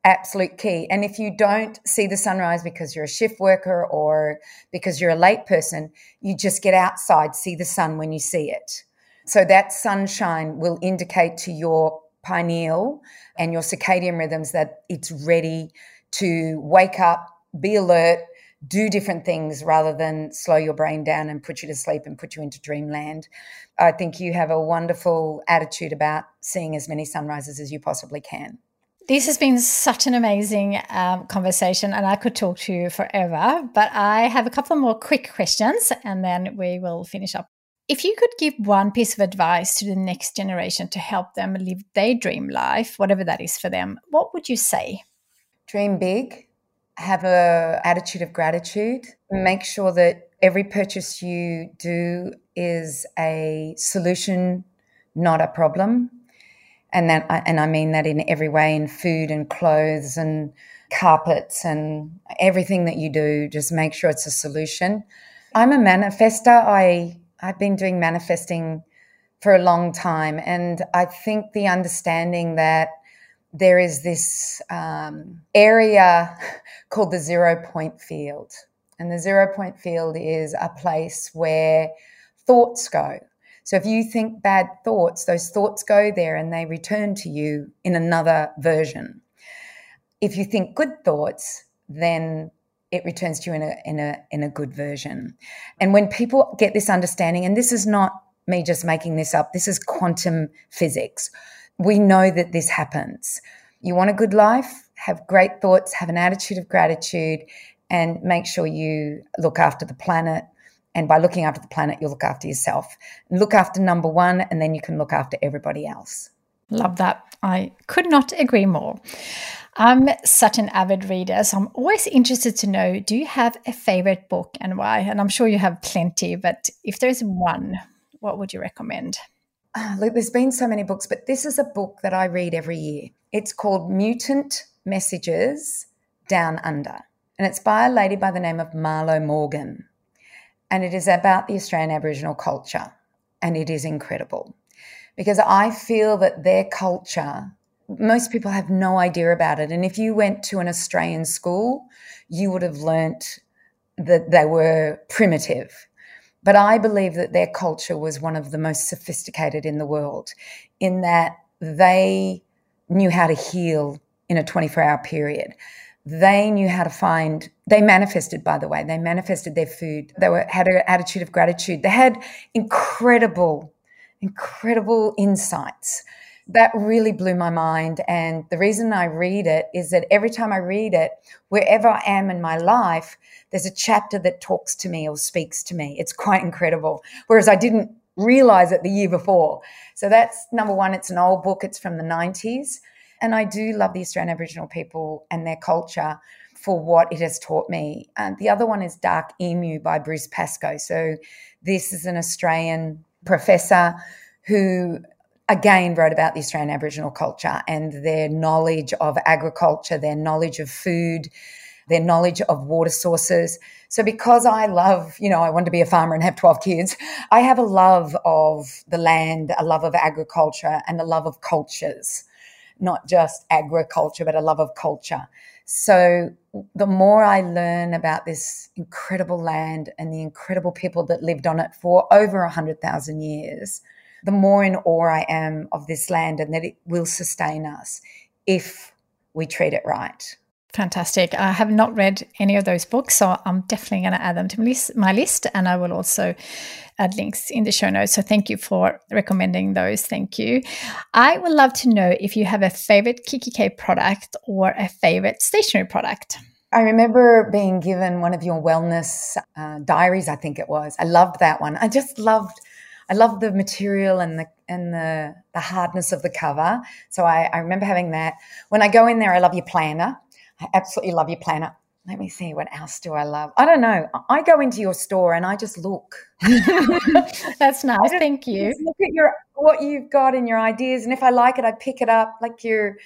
[SPEAKER 2] Absolute key. And if you don't see the sunrise because you're a shift worker or because you're a late person, you just get outside, see the sun when you see it. So that sunshine will indicate to your pineal and your circadian rhythms that it's ready to wake up, be alert, do different things rather than slow your brain down and put you to sleep and put you into dreamland. I think you have a wonderful attitude about seeing as many sunrises as you possibly can.
[SPEAKER 1] This has been such an amazing um, conversation, and I could talk to you forever. But I have a couple more quick questions, and then we will finish up. If you could give one piece of advice to the next generation to help them live their dream life, whatever that is for them, what would you say?
[SPEAKER 2] Dream big, have a attitude of gratitude, make sure that every purchase you do is a solution, not a problem. And that and I mean that in every way in food and clothes and carpets and everything that you do, just make sure it's a solution. I'm a manifester. I I've been doing manifesting for a long time, and I think the understanding that there is this um, area called the zero point field, and the zero point field is a place where thoughts go. So if you think bad thoughts, those thoughts go there and they return to you in another version. If you think good thoughts, then it returns to you in a in a in a good version. And when people get this understanding, and this is not me just making this up, this is quantum physics. We know that this happens. You want a good life, have great thoughts, have an attitude of gratitude, and make sure you look after the planet, and by looking after the planet, you'll look after yourself. Look after number one, and then you can look after everybody else.
[SPEAKER 1] Love that. I could not agree more. I'm such an avid reader, so I'm always interested to know do you have a favorite book and why? And I'm sure you have plenty, but if there's one, what would you recommend?
[SPEAKER 2] Ah, look, there's been so many books, but this is a book that I read every year. It's called Mutant Messages Down Under, and it's by a lady by the name of Marlo Morgan and it is about the Australian Aboriginal culture. And it is incredible because I feel that their culture, most people have no idea about it. And if you went to an Australian school, you would have learnt that they were primitive. But I believe that their culture was one of the most sophisticated in the world, in that they knew how to heal in a 24 hour period they knew how to find they manifested by the way they manifested their food they were had an attitude of gratitude they had incredible incredible insights that really blew my mind. And the reason i read it is that every time i read it wherever i am in my life there's a chapter that talks to me or speaks to me. It's quite incredible. Whereas i didn't realize it the year before. So that's number one it's an old book. It's from the 90s and I do love the Australian Aboriginal people and their culture for what it has taught me. And the other one is Dark Emu by Bruce Pascoe. So this is an Australian professor who again wrote about the Australian Aboriginal culture and their knowledge of agriculture, their knowledge of food, their knowledge of water sources. So because I love, you know, I want to be a farmer and have 12 kids, I have a love of the land, a love of agriculture and a love of cultures not just agriculture, but a love of culture. So the more I learn about this incredible land and the incredible people that lived on it for over 100,000 years, the more in awe I am of this land and that it will sustain us if we treat it right.
[SPEAKER 1] Fantastic. I have not read any of those books, so I'm definitely going to add them to my list, my list, and I will also add links in the show notes. So thank you for recommending those. Thank you. I would love to know if you have a favorite kikki.K product or a favorite stationery product.
[SPEAKER 2] I remember being given one of your wellness uh, diaries, I think it was. I loved that one. I just loved I love the material and the and the the hardness of the cover. So I, I remember having that. When I go in there, I love your planner. I absolutely love your planner. Let me see what else do I love. I don't know. I go into your store and I just look.
[SPEAKER 1] That's nice. Thank you.
[SPEAKER 2] Look at your what you've got and your ideas, and if I like it, I pick it up. Like your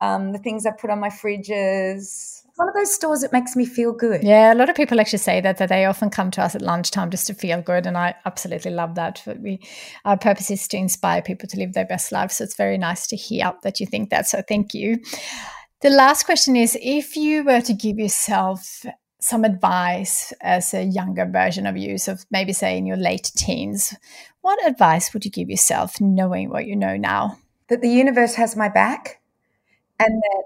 [SPEAKER 2] um, the things I put on my fridges. One of those stores that makes me feel good.
[SPEAKER 1] Yeah, a lot of people actually say that that they often come to us at lunchtime just to feel good, and I absolutely love that. We, our purpose is to inspire people to live their best lives, so it's very nice to hear that you think that. So thank you. The last question is if you were to give yourself some advice as a younger version of you, so maybe say in your late teens, what advice would you give yourself knowing what you know now?
[SPEAKER 2] That the universe has my back and that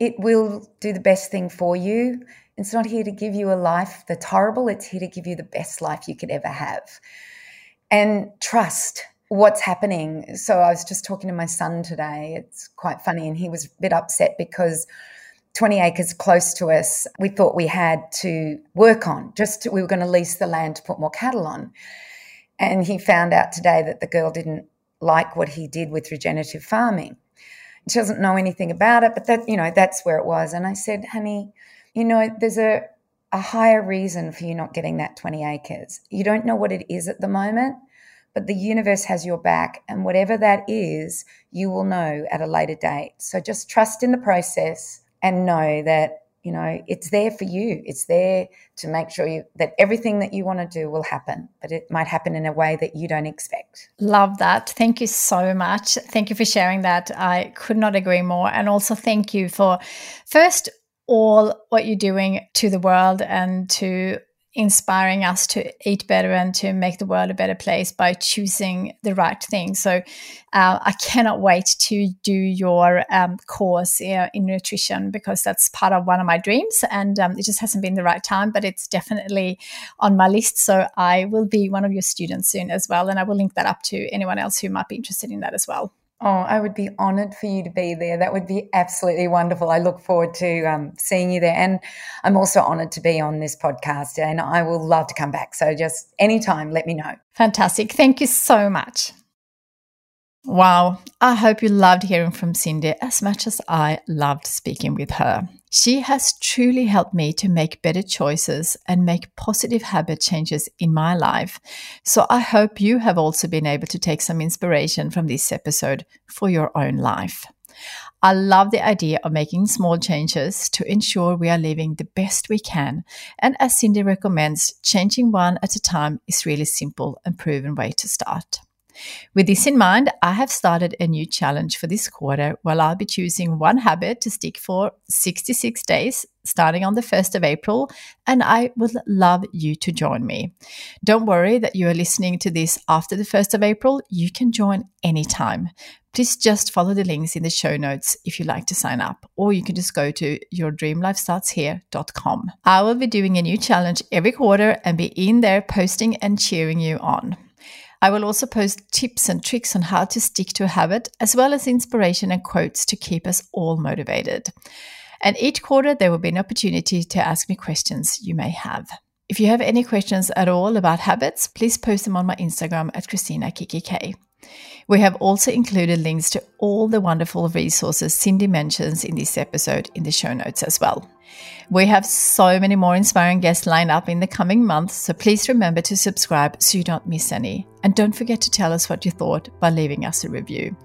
[SPEAKER 2] it will do the best thing for you. It's not here to give you a life that's horrible, it's here to give you the best life you could ever have. And trust what's happening. So I was just talking to my son today. It's quite funny, and he was a bit upset because 20 acres close to us, we thought we had to work on. Just to, we were going to lease the land to put more cattle on. And he found out today that the girl didn't like what he did with regenerative farming. She doesn't know anything about it, but that you know that's where it was. And I said, "Honey, you know, there's a a higher reason for you not getting that 20 acres. You don't know what it is at the moment, but the universe has your back. And whatever that is, you will know at a later date. So just trust in the process, and know that you know it's there for you. It's there to make sure you that everything that you want to do will happen but it might happen in a way that you don't expect.
[SPEAKER 1] Love that. Thank you so much. Thank you for sharing that. I could not agree more. And also thank you for first all what you're doing to the world and to inspiring us to eat better and to make the world a better place by choosing the right thing. So uh, I cannot wait to do your um, course uh, in nutrition because that's part of one of my dreams. And um, it just hasn't been the right time, but it's definitely on my list. So I will be one of your students soon as well. And I will link that up to anyone else who might be interested in that as well.
[SPEAKER 2] Oh, I would be honored for you to be there. That would be absolutely wonderful. I look forward to um, seeing you there. And I'm also honored to be on this podcast, and I will love to come back. So just anytime, let me know.
[SPEAKER 1] Fantastic. Thank you so much. Wow. I hope you loved hearing from Cyndi as much as I loved speaking with her. She has truly helped me to make better choices and make positive habit changes in my life. So I hope you have also been able to take some inspiration from this episode for your own life. I love the idea of making small changes to ensure we are living the best we can. And as Cyndi recommends, changing one at a time is really simple and proven way to start. With this in mind, I have started a new challenge for this quarter where I'll be choosing one habit to stick for 66 days starting on the 1st of April, and I would love you to join me. Don't worry that you are listening to this after the 1st of April, you can join anytime. Please just follow the links in the show notes if you'd like to sign up, or you can just go to yourdreamlifestartshere.com. I will be doing a new challenge every quarter and be in there posting and cheering you on. I will also post tips and tricks on how to stick to a habit, as well as inspiration and quotes to keep us all motivated. And each quarter, there will be an opportunity to ask me questions you may have. If you have any questions at all about habits, please post them on my Instagram at Kristina Kiki K. We have also included links to all the wonderful resources Cyndi mentions in this episode in the show notes as well. We have so many more inspiring guests lined up in the coming months, so please remember to subscribe so you don't miss any. And don't forget to tell us what you thought by leaving us a review.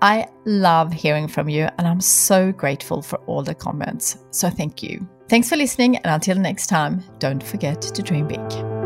[SPEAKER 1] I love hearing from you, and I'm so grateful for all the comments. So thank you. Thanks for listening, and until next time, don't forget to dream big.